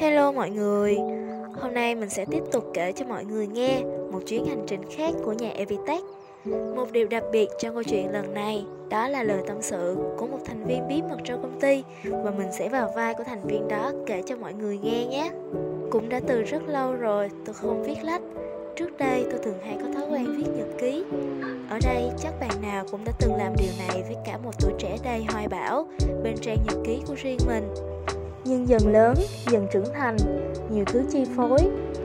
Hello mọi người, hôm nay mình sẽ tiếp tục kể cho mọi người nghe một chuyến hành trình khác của nhà Evitech. Một điều đặc biệt trong câu chuyện lần này đó là lời tâm sự của một thành viên bí mật trong công ty và mình sẽ vào vai của thành viên đó kể cho mọi người nghe nhé. Cũng đã từ rất lâu rồi tôi không viết lách. Trước đây tôi thường hay có thói quen viết nhật ký. Ở đây chắc bạn nào cũng đã từng làm điều này với cả một tuổi trẻ đầy hoài bão bên trang nhật ký của riêng mình nhưng dần lớn, dần trưởng thành, nhiều thứ chi phối,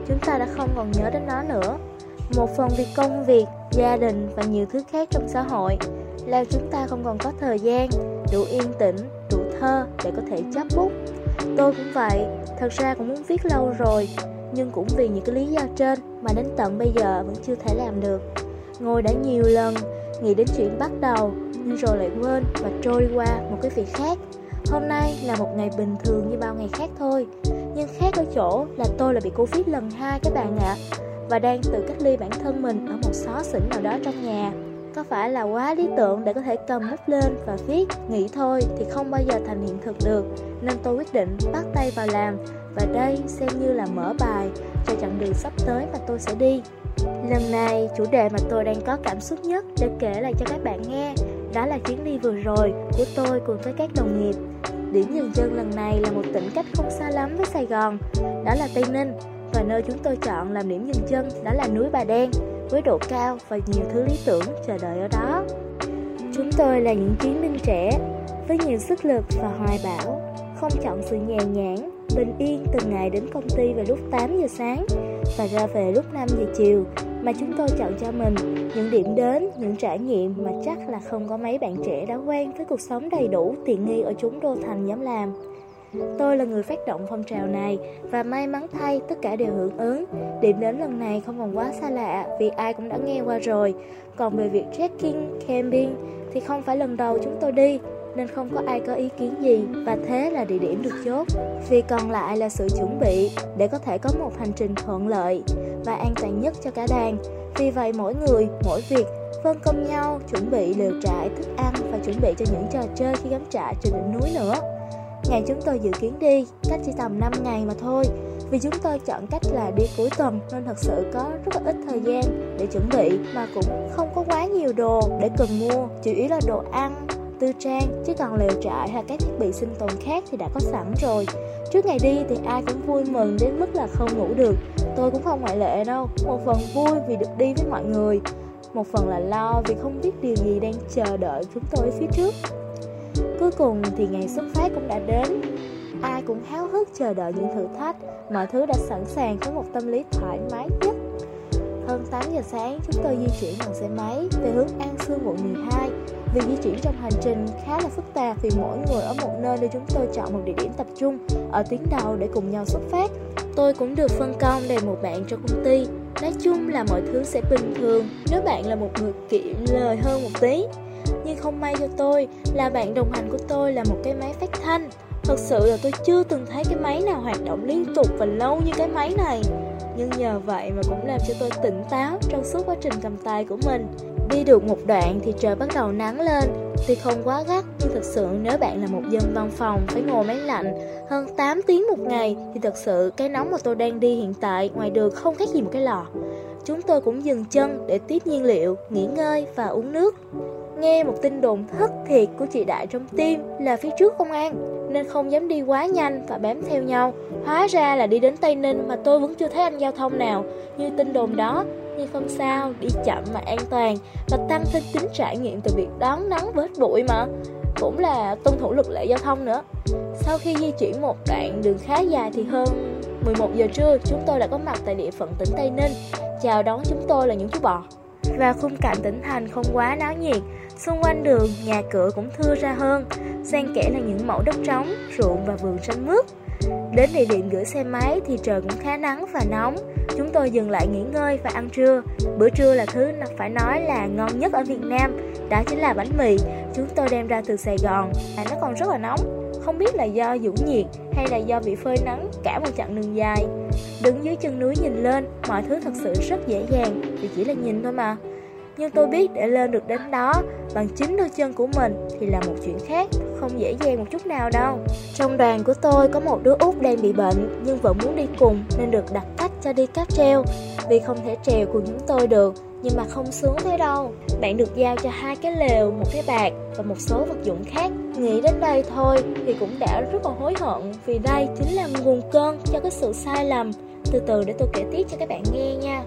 chúng ta đã không còn nhớ đến nó nữa. Một phần vì công việc, gia đình và nhiều thứ khác trong xã hội, làm chúng ta không còn có thời gian, đủ yên tĩnh, đủ thơ để có thể chấp bút. Tôi cũng vậy, thật ra cũng muốn viết lâu rồi, nhưng cũng vì những cái lý do trên mà đến tận bây giờ vẫn chưa thể làm được. Ngồi đã nhiều lần, nghĩ đến chuyện bắt đầu, nhưng rồi lại quên và trôi qua một cái việc khác Hôm nay là một ngày bình thường như bao ngày khác thôi. Nhưng khác ở chỗ là tôi là bị Covid lần hai các bạn ạ. À, Và đang tự cách ly bản thân mình ở một xó xỉnh nào đó trong nhà. Có phải là quá lý tưởng để có thể cầm bút lên và viết Nghĩ thôi thì không bao giờ thành hiện thực được. Nên tôi quyết định bắt tay vào làm. Và đây xem như là mở bài cho chặng đường sắp tới mà tôi sẽ đi. Lần này, chủ đề mà tôi đang có cảm xúc nhất để kể lại cho các bạn nghe đó là chuyến đi vừa rồi của tôi cùng với các đồng nghiệp. Điểm dừng chân lần này là một tỉnh cách không xa lắm với Sài Gòn. Đó là Tây Ninh, Và nơi chúng tôi chọn làm điểm dừng chân đó là núi Bà Đen, Với độ cao và nhiều thứ lý tưởng chờ đợi ở đó. Chúng tôi là những chiến binh trẻ, Với nhiều sức lực và hoài bão, Không chọn sự nhàn nhãn bình yên từng ngày đến công ty vào lúc 8 giờ sáng và ra về lúc 5 giờ chiều mà chúng tôi chọn cho mình những điểm đến, những trải nghiệm mà chắc là không có mấy bạn trẻ đã quen với cuộc sống đầy đủ tiện nghi ở chúng đô thành dám làm. Tôi là người phát động phong trào này và may mắn thay tất cả đều hưởng ứng. Điểm đến lần này không còn quá xa lạ vì ai cũng đã nghe qua rồi. Còn về việc trekking, camping thì không phải lần đầu chúng tôi đi nên không có ai có ý kiến gì và thế là địa điểm được chốt. Việc còn lại là sự chuẩn bị để có thể có một hành trình thuận lợi và an toàn nhất cho cả đoàn. Vì vậy mỗi người, mỗi việc phân công nhau chuẩn bị lều trại, thức ăn và chuẩn bị cho những trò chơi khi cắm trại trên đỉnh núi nữa. Ngày chúng tôi dự kiến đi, cách chỉ tầm 5 ngày mà thôi Vì chúng tôi chọn cách là đi cuối tuần nên thật sự có rất là ít thời gian để chuẩn bị Mà cũng không có quá nhiều đồ để cần mua Chủ yếu là đồ ăn, tư trang, chứ còn lều trại hay các thiết bị sinh tồn khác thì đã có sẵn rồi. Trước ngày đi thì ai cũng vui mừng đến mức là không ngủ được. Tôi cũng không ngoại lệ đâu, một phần vui vì được đi với mọi người, một phần là lo vì không biết điều gì đang chờ đợi chúng tôi phía trước. Cuối cùng thì ngày xuất phát cũng đã đến. Ai cũng háo hức chờ đợi những thử thách, mọi thứ đã sẵn sàng với một tâm lý thoải mái nhất. Hơn 8 giờ sáng, chúng tôi di chuyển bằng xe máy về hướng An Sương quận 12 Việc di chuyển trong hành trình khá là phức tạp vì mỗi người ở một nơi nên chúng tôi chọn một địa điểm tập trung ở tuyến đầu để cùng nhau xuất phát. Tôi cũng được phân công đầy một bạn cho công ty. Nói chung là mọi thứ sẽ bình thường nếu bạn là một người kiệm lời hơn một tí. Nhưng không may cho tôi là bạn đồng hành của tôi là một cái máy phát thanh. Thật sự là tôi chưa từng thấy cái máy nào hoạt động liên tục và lâu như cái máy này. Nhưng nhờ vậy mà cũng làm cho tôi tỉnh táo trong suốt quá trình cầm tay của mình Đi được một đoạn thì trời bắt đầu nắng lên Tuy không quá gắt nhưng thực sự nếu bạn là một dân văn phòng phải ngồi máy lạnh hơn 8 tiếng một ngày thì thật sự cái nóng mà tôi đang đi hiện tại ngoài đường không khác gì một cái lò. Chúng tôi cũng dừng chân để tiếp nhiên liệu, nghỉ ngơi và uống nước. Nghe một tin đồn thất thiệt của chị Đại trong tim là phía trước công an Nên không dám đi quá nhanh và bám theo nhau Hóa ra là đi đến Tây Ninh mà tôi vẫn chưa thấy anh giao thông nào Như tin đồn đó nhưng không sao, đi chậm mà an toàn Và tăng thêm tính trải nghiệm từ việc đón nắng vớt bụi mà. Cũng là tuân thủ luật lệ giao thông nữa. Sau khi di chuyển một đoạn đường khá dài thì hơn 11 giờ trưa Chúng tôi đã có mặt tại địa phận tỉnh Tây Ninh. Chào đón chúng tôi là những chú bò. Và khung cảnh tỉnh thành không quá náo nhiệt. Xung quanh đường, nhà cửa cũng thưa ra hơn. Xen kẽ là những mẫu đất trống, ruộng và vườn xanh mướt. Đến địa điểm gửi xe máy thì trời cũng khá nắng và nóng. Chúng tôi dừng lại nghỉ ngơi và ăn trưa. Bữa trưa là thứ phải nói là ngon nhất ở Việt Nam, Đó chính là bánh mì. Chúng tôi đem ra từ Sài Gòn. Và nó còn rất là nóng. Không biết là do dũng nhiệt hay là do bị phơi nắng cả một chặng đường dài. Đứng dưới chân núi nhìn lên, Mọi thứ thật sự rất dễ dàng. Vì chỉ là nhìn thôi mà. Nhưng tôi biết để lên được đến đó bằng chính đôi chân của mình thì là một chuyện khác, không dễ dàng một chút nào đâu. Trong đoàn của tôi có một đứa út đang bị bệnh nhưng vẫn muốn đi cùng nên được đặt cách cho đi cáp treo. Vì không thể trèo cùng chúng tôi được nhưng mà không sướng thế đâu. Bạn được giao cho hai cái lều, một cái bạc và một số vật dụng khác. Nghĩ đến đây thôi thì cũng đã rất là hối hận vì đây chính là nguồn cơn cho cái sự sai lầm. Từ từ để tôi kể tiếp cho các bạn nghe nha.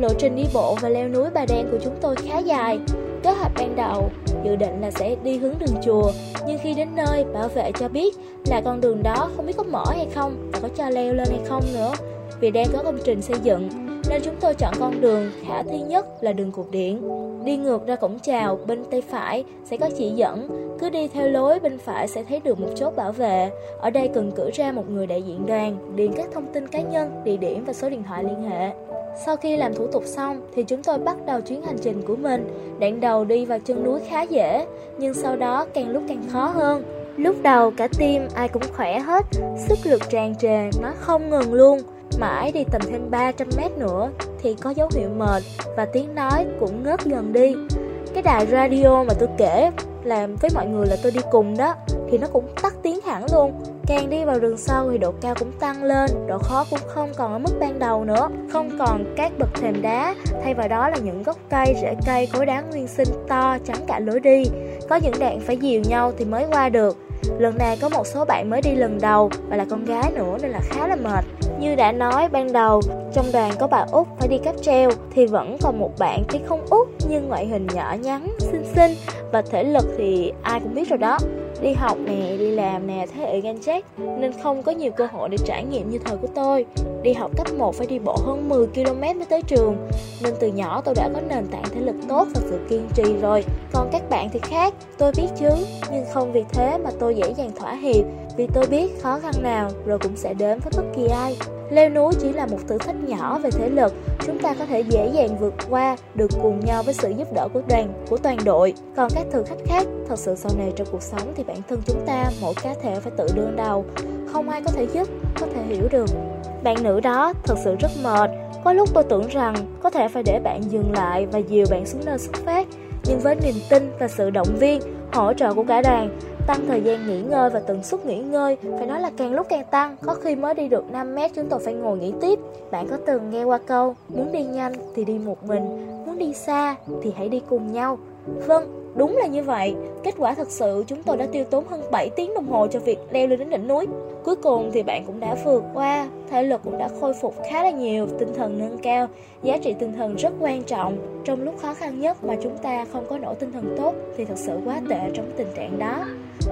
Lộ trình đi bộ và leo núi Bà Đen của chúng tôi khá dài. Kế hoạch ban đầu dự định là sẽ đi hướng đường chùa, nhưng khi đến nơi, bảo vệ cho biết là con đường đó không biết có mở hay không và có cho leo lên hay không nữa. Vì đang có công trình xây dựng, nên chúng tôi chọn con đường khả thi nhất là đường cột điện. Đi ngược ra cổng chào, bên tay phải sẽ có chỉ dẫn, cứ đi theo lối bên phải sẽ thấy được một chốt bảo vệ. Ở đây cần cử ra một người đại diện đoàn, điền các thông tin cá nhân, địa điểm và số điện thoại liên hệ. Sau khi làm thủ tục xong thì chúng tôi bắt đầu chuyến hành trình của mình. Đoạn đầu đi vào chân núi khá dễ, nhưng sau đó càng lúc càng khó hơn. Lúc đầu cả team ai cũng khỏe hết, sức lực tràn trề, nó không ngừng luôn. Mãi đi tầm thêm 300 mét nữa thì có dấu hiệu mệt và tiếng nói cũng ngớt dần đi. Cái đài radio mà tôi kể làm với mọi người là tôi đi cùng đó thì nó cũng tắt tiếng hẳn luôn. Càng đi vào rừng sâu thì độ cao cũng tăng lên, độ khó cũng không còn ở mức ban đầu nữa. Không còn các bậc thềm đá, thay vào đó là những gốc cây, rễ cây, khối đá nguyên sinh to chắn cả lối đi. Có những đoạn phải dìu nhau thì mới qua được. Lần này có một số bạn mới đi lần đầu và là con gái nữa nên là khá là mệt. Như đã nói ban đầu, trong đoàn có bà Út phải đi cáp treo thì vẫn còn một bạn tuy không Út nhưng ngoại hình nhỏ nhắn, xinh xinh và thể lực thì ai cũng biết rồi đó. Đi học nè, đi làm nè, thế hệ Gen Z nên không có nhiều cơ hội để trải nghiệm như thời của tôi. Đi học cấp 1 phải đi bộ hơn 10 km mới tới trường nên từ nhỏ tôi đã có nền tảng thể lực tốt và sự kiên trì rồi. Còn các bạn thì khác, tôi biết chứ, nhưng không vì thế mà tôi dễ dàng thỏa hiệp vì tôi biết khó khăn nào rồi cũng sẽ đến với bất kỳ ai. Leo núi chỉ là một thử thách nhỏ về thể lực, chúng ta có thể dễ dàng vượt qua được cùng nhau với sự giúp đỡ của đoàn, của toàn đội. Còn các thử thách khác, thật sự sau này trong cuộc sống thì bản thân chúng ta mỗi cá thể phải tự đương đầu, không ai có thể giúp, có thể hiểu được. Bạn nữ đó thật sự rất mệt, có lúc tôi tưởng rằng có thể phải để bạn dừng lại và dìu bạn xuống nơi xuất phát, nhưng với niềm tin và sự động viên, hỗ trợ của cả đoàn, tăng thời gian nghỉ ngơi và tần suất nghỉ ngơi phải nói là càng lúc càng tăng có khi mới đi được 5 mét chúng tôi phải ngồi nghỉ tiếp bạn có từng nghe qua câu muốn đi nhanh thì đi một mình muốn đi xa thì hãy đi cùng nhau vâng Đúng là như vậy, kết quả thật sự chúng tôi đã tiêu tốn hơn 7 tiếng đồng hồ cho việc leo lên đến đỉnh núi. Cuối cùng thì bạn cũng đã vượt qua, thể lực cũng đã khôi phục khá là nhiều, tinh thần nâng cao. Giá trị tinh thần rất quan trọng. Trong lúc khó khăn nhất mà chúng ta không có nổ tinh thần tốt thì thật sự quá tệ trong tình trạng đó.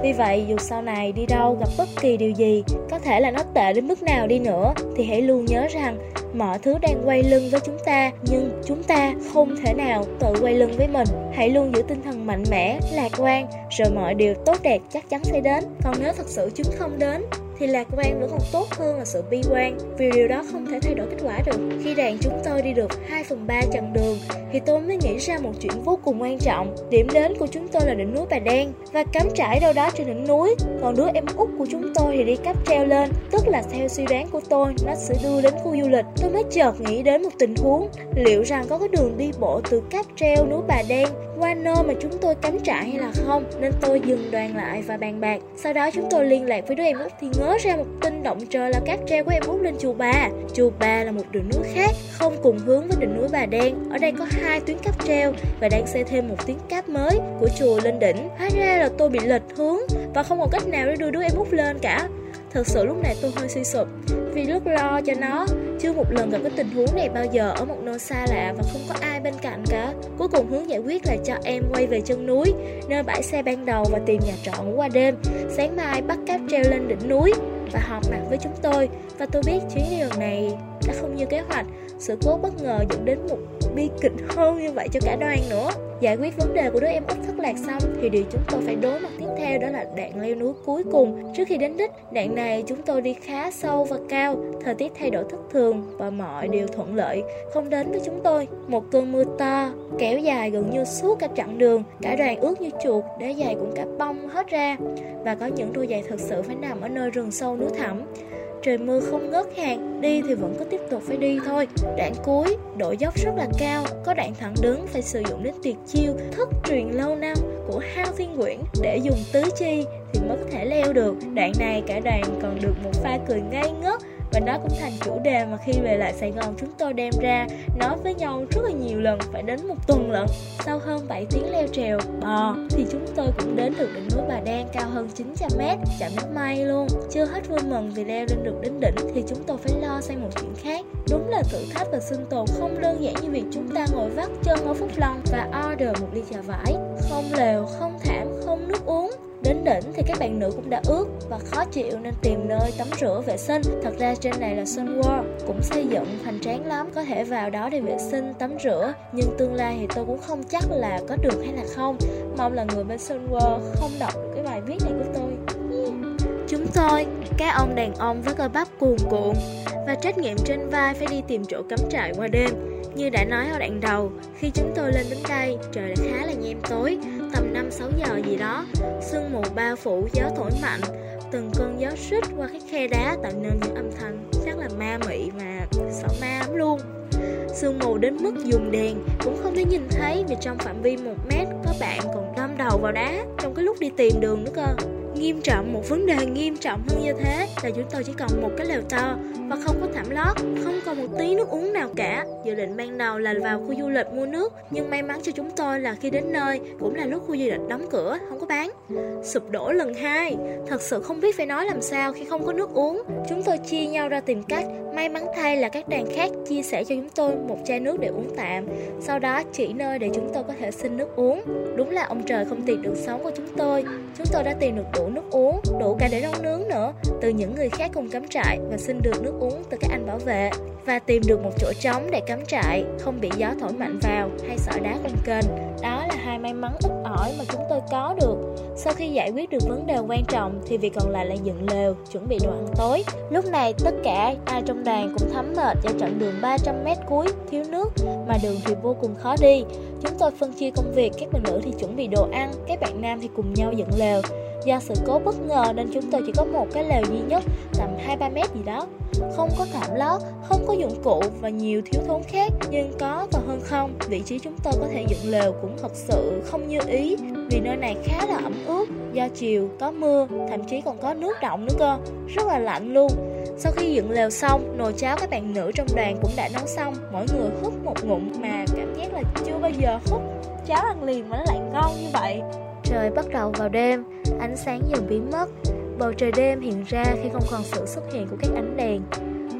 Vì vậy, dù sau này đi đâu gặp bất kỳ điều gì, có thể là nó tệ đến mức nào đi nữa, thì hãy luôn nhớ rằng mọi thứ đang quay lưng với chúng ta nhưng chúng ta không thể nào tự quay lưng với mình. Hãy luôn giữ tinh thần mạnh mẽ lạc quan rồi mọi điều tốt đẹp chắc chắn sẽ đến. Còn nếu thật sự chúng không đến thì lạc quan vẫn còn tốt hơn là sự bi quan, vì điều đó không thể thay đổi kết quả được. Khi đoàn chúng tôi đi được 2 phần 3 chặng đường, thì tôi mới nghĩ ra một chuyện vô cùng quan trọng. Điểm đến của chúng tôi là đỉnh núi Bà Đen, và cắm trải đâu đó trên đỉnh núi. Còn đứa em út của chúng tôi thì đi cáp treo lên, tức là theo suy đoán của tôi, nó sẽ đưa đến khu du lịch. Tôi mới chợt nghĩ đến một tình huống. Liệu rằng có cái đường đi bộ từ cáp treo núi Bà Đen qua nơi mà chúng tôi cắm trại hay là không? Nên tôi dừng đoàn lại và bàn bạc. Sau đó chúng tôi liên lạc với đứa em út thì ngớ ra một tin động trời là cáp treo của em út lên chùa bà. Chùa bà là một đỉnh núi khác, không cùng hướng với đỉnh núi bà đen. Ở đây có hai tuyến cáp treo và đang xây thêm một tuyến cáp mới của chùa lên đỉnh. Hóa ra là tôi bị lệch hướng và không còn cách nào để đưa đứa em út lên cả. Thật sự lúc này tôi hơi suy sụp. Vì lúc lo cho nó, Chưa một lần gặp cái tình huống này bao giờ Ở một nơi xa lạ và không có ai bên cạnh cả. Cuối cùng hướng giải quyết là cho em quay về chân núi, Nơi bãi xe ban đầu và tìm nhà trọ ngủ qua đêm. Sáng mai bắt cáp treo lên đỉnh núi Và họp mặt với chúng tôi. Và tôi biết chuyến đi lần này đã không như kế hoạch. Sự cố bất ngờ dẫn đến một bi kịch hơn như vậy cho cả đoàn nữa. Giải quyết vấn đề của đứa em út thất lạc xong thì điều chúng tôi phải đối mặt tiếp theo đó là đoạn leo núi cuối cùng. Trước khi đến đích, đoạn này chúng tôi đi khá sâu và cao, thời tiết thay đổi thất thường và mọi điều thuận lợi không đến với chúng tôi. Một cơn mưa to kéo dài gần như suốt cả chặng đường, cả đoàn ướt như chuột, đá giày cũng cả bong hết ra và có những đôi giày thực sự phải nằm ở nơi rừng sâu núi thẳm trời mưa không ngớt hàng Đi thì vẫn cứ tiếp tục phải đi thôi. Đoạn cuối, độ dốc rất là cao Có đoạn thẳng đứng phải sử dụng đến tuyệt chiêu Thất truyền lâu năm của Hao Thiên Quyển. Để dùng tứ chi thì mới có thể leo được. Đoạn này cả đoàn còn được một pha cười ngây ngất và nó cũng thành chủ đề mà khi về lại Sài Gòn chúng tôi đem ra nói với nhau rất là nhiều lần, phải đến một tuần lận. Sau hơn 7 tiếng leo trèo, bò, thì chúng tôi cũng đến được đỉnh núi Bà Đen cao hơn 900m chạm đến may luôn. Chưa hết vui mừng vì leo lên được đến đỉnh thì chúng tôi phải lo sang một chuyện khác. Đúng là thử thách và sinh tồn không đơn giản như việc chúng ta ngồi vắt chân ở Phúc Long và order một ly trà vải. Không lều, không thảm, không nước uống. Đến đỉnh thì các bạn nữ cũng đã ướt và khó chịu nên tìm nơi tắm rửa vệ sinh. Thật ra trên này là Sun World, cũng xây dựng hoành tráng lắm, có thể vào đó để vệ sinh, tắm rửa. Nhưng tương lai thì tôi cũng không chắc là có được hay là không. Mong là người bên Sun World không đọc được cái bài viết này của tôi. Chúng tôi, các ông đàn ông với cơ bắp cuồn cuộn và trách nhiệm trên vai phải đi tìm chỗ cắm trại qua đêm. Như đã nói ở đoạn đầu, khi chúng tôi lên đến đây, trời đã khá là nhem tối, tầm 5-6 giờ gì đó, sương mù bao phủ gió thổi mạnh, từng cơn gió xích qua các khe đá tạo nên những âm thanh chắc là ma mị mà sợ ma lắm luôn. Sương mù đến mức dùng đèn cũng không thể nhìn thấy vì trong phạm vi một mét có bạn còn đâm đầu vào đá trong cái lúc đi tìm đường nữa cơ nghiêm trọng, một vấn đề nghiêm trọng hơn như thế là chúng tôi chỉ còn một cái lều to và không có thảm lót, không còn một tí nước uống nào cả. Dự định ban đầu là vào khu du lịch mua nước, nhưng may mắn cho chúng tôi là khi đến nơi cũng là lúc khu du lịch đóng cửa, không có bán. Sụp đổ lần hai, thật sự không biết phải nói làm sao khi không có nước uống. Chúng tôi chia nhau ra tìm cách, may mắn thay là các đoàn khác chia sẻ cho chúng tôi một chai nước để uống tạm. Sau đó chỉ nơi để chúng tôi có thể xin nước uống. Đúng là ông trời không tìm được sống của chúng tôi chúng tôi đã tìm được đủ nước uống, đủ cả để nấu nướng nữa từ những người khác cùng cắm trại và xin được nước uống từ các anh bảo vệ và tìm được một chỗ trống để cắm trại, không bị gió thổi mạnh vào hay sỏi đá công kênh. Đó là hai may mắn ít ỏi mà chúng tôi có được. Sau khi giải quyết được vấn đề quan trọng thì việc còn lại là dựng lều, chuẩn bị đồ ăn tối. Lúc này tất cả ai trong đoàn cũng thấm mệt do chặng đường 300 mét cuối thiếu nước mà đường thì vô cùng khó đi. Chúng tôi phân chia công việc, các bạn nữ thì chuẩn bị đồ ăn, các bạn nam thì cùng nhau dựng lều. Do sự cố bất ngờ nên chúng tôi chỉ có một cái lều duy nhất tầm 2-3 mét gì đó. Không có thảm lót, không có dụng cụ và nhiều thiếu thốn khác Nhưng có và hơn không, vị trí chúng tôi có thể dựng lều cũng thật sự không như ý Vì nơi này khá là ẩm ướt, do chiều có mưa, thậm chí còn có nước động nữa cơ. Rất là lạnh luôn sau khi dựng lều xong, nồi cháo các bạn nữ trong đoàn cũng đã nấu xong. Mỗi người hút một ngụm mà cảm giác là chưa bao giờ hút cháo ăn liền mà nó lại ngon như vậy. Trời bắt đầu vào đêm, ánh sáng dần biến mất. Bầu trời đêm hiện ra khi không còn sự xuất hiện của các ánh đèn.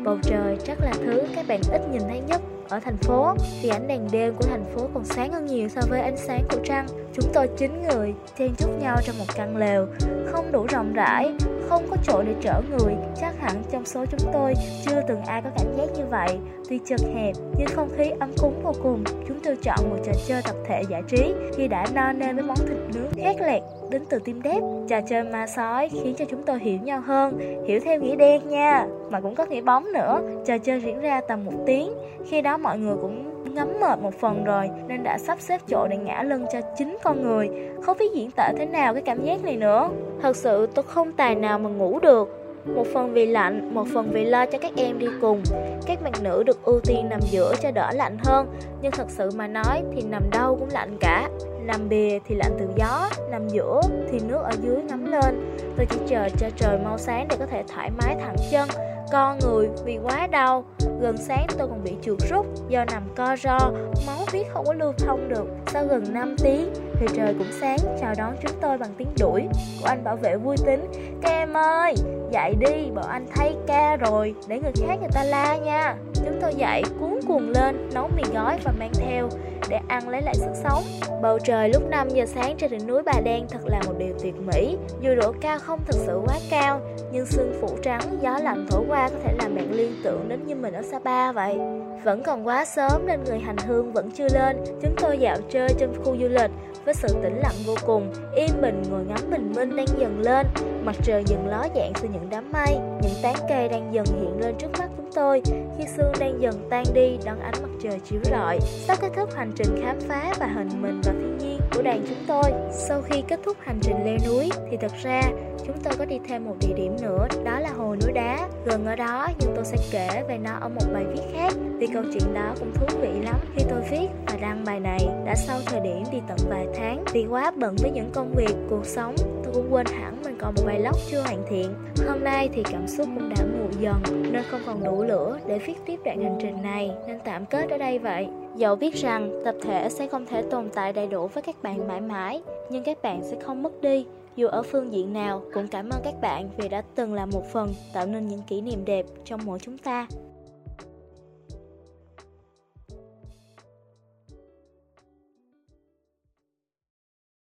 Bầu trời chắc là thứ các bạn ít nhìn thấy nhất ở thành phố vì ánh đèn đêm của thành phố còn sáng hơn nhiều so với ánh sáng của trăng. Chúng tôi chín người chen chúc nhau trong một căn lều, không đủ rộng rãi, không có chỗ để chở người. Chắc hẳn trong số chúng tôi chưa từng ai có cảm giác như vậy. Tuy chật hẹp nhưng không khí ấm cúng vô cùng. Chúng tôi chọn một trò chơi tập thể giải trí khi đã no nê với món thịt nướng khét lẹt đến từ tim đếp. Trò chơi ma sói khiến cho chúng tôi hiểu nhau hơn, hiểu theo nghĩa đen nha, mà cũng có nghĩa bóng nữa. Trò chơi diễn ra tầm một tiếng, khi đó mọi người cũng ngấm mệt một phần rồi nên đã sắp xếp chỗ để ngã lưng cho chính con người. Không biết diễn tả thế nào cái cảm giác này nữa. Thật sự tôi không tài nào mà ngủ được. Một phần vì lạnh, một phần vì lo cho các em đi cùng. Các bạn nữ được ưu tiên nằm giữa cho đỡ lạnh hơn, nhưng thật sự mà nói thì nằm đâu cũng lạnh cả. Nằm bìa thì lạnh từ gió, nằm giữa thì nước ở dưới ngắm lên. Tôi chỉ chờ cho trời mau sáng để có thể thoải mái thẳng chân, con người vì quá đau. Gần sáng tôi còn bị chuột rút Do nằm co ro. Máu huyết không có lưu thông được. Sau gần 5 tiếng thì trời cũng sáng. Chào đón chúng tôi bằng tiếng đuổi Của anh bảo vệ vui tính. Các em ơi, dậy đi, Bọn anh thay ca rồi. Để người khác người ta la nha. Chúng tôi dậy, cuốn cuồng lên, Nấu mì gói và mang theo Để ăn lấy lại sức sống. Bầu trời lúc 5 giờ sáng trên đỉnh núi Bà Đen Thật là một điều tuyệt mỹ. Dù độ cao không thực sự quá cao, Nhưng sương phủ trắng, gió lạnh thổi qua Có thể làm bạn liên tưởng đến như mình ở Sapa vậy. Vẫn còn quá sớm nên người hành hương vẫn chưa lên, Chúng tôi dạo chơi trong khu du lịch Với sự tĩnh lặng vô cùng, Yên bình, ngồi ngắm bình minh đang dần lên, Mặt trời dần ló dạng từ những đám mây, Những tán cây đang dần hiện lên trước mắt tôi khi sương đang dần tan đi đón ánh mặt trời chiếu rọi. Sắp kết thúc hành trình khám phá và hình mình vào thiên nhiên của đoàn chúng tôi. Sau khi kết thúc hành trình leo núi thì thật ra chúng tôi có đi thêm một địa điểm nữa, đó là hồ núi đá. Gần ở đó nhưng tôi sẽ kể về nó ở một bài viết khác vì câu chuyện đó cũng thú vị lắm. Khi tôi viết và đăng bài này đã sau thời điểm đi tận vài tháng vì quá bận với những công việc, cuộc sống, cũng quên hẳn mình còn một bài lóc chưa hoàn thiện. Hôm nay thì cảm xúc cũng đã nguội dần nên không còn đủ lửa để viết tiếp đoạn hành trình này nên tạm kết ở đây vậy. Dẫu biết rằng tập thể sẽ không thể tồn tại đầy đủ với các bạn mãi mãi, nhưng các bạn sẽ không mất đi. Dù ở phương diện nào, cũng cảm ơn các bạn vì đã từng là một phần tạo nên những kỷ niệm đẹp trong mỗi chúng ta.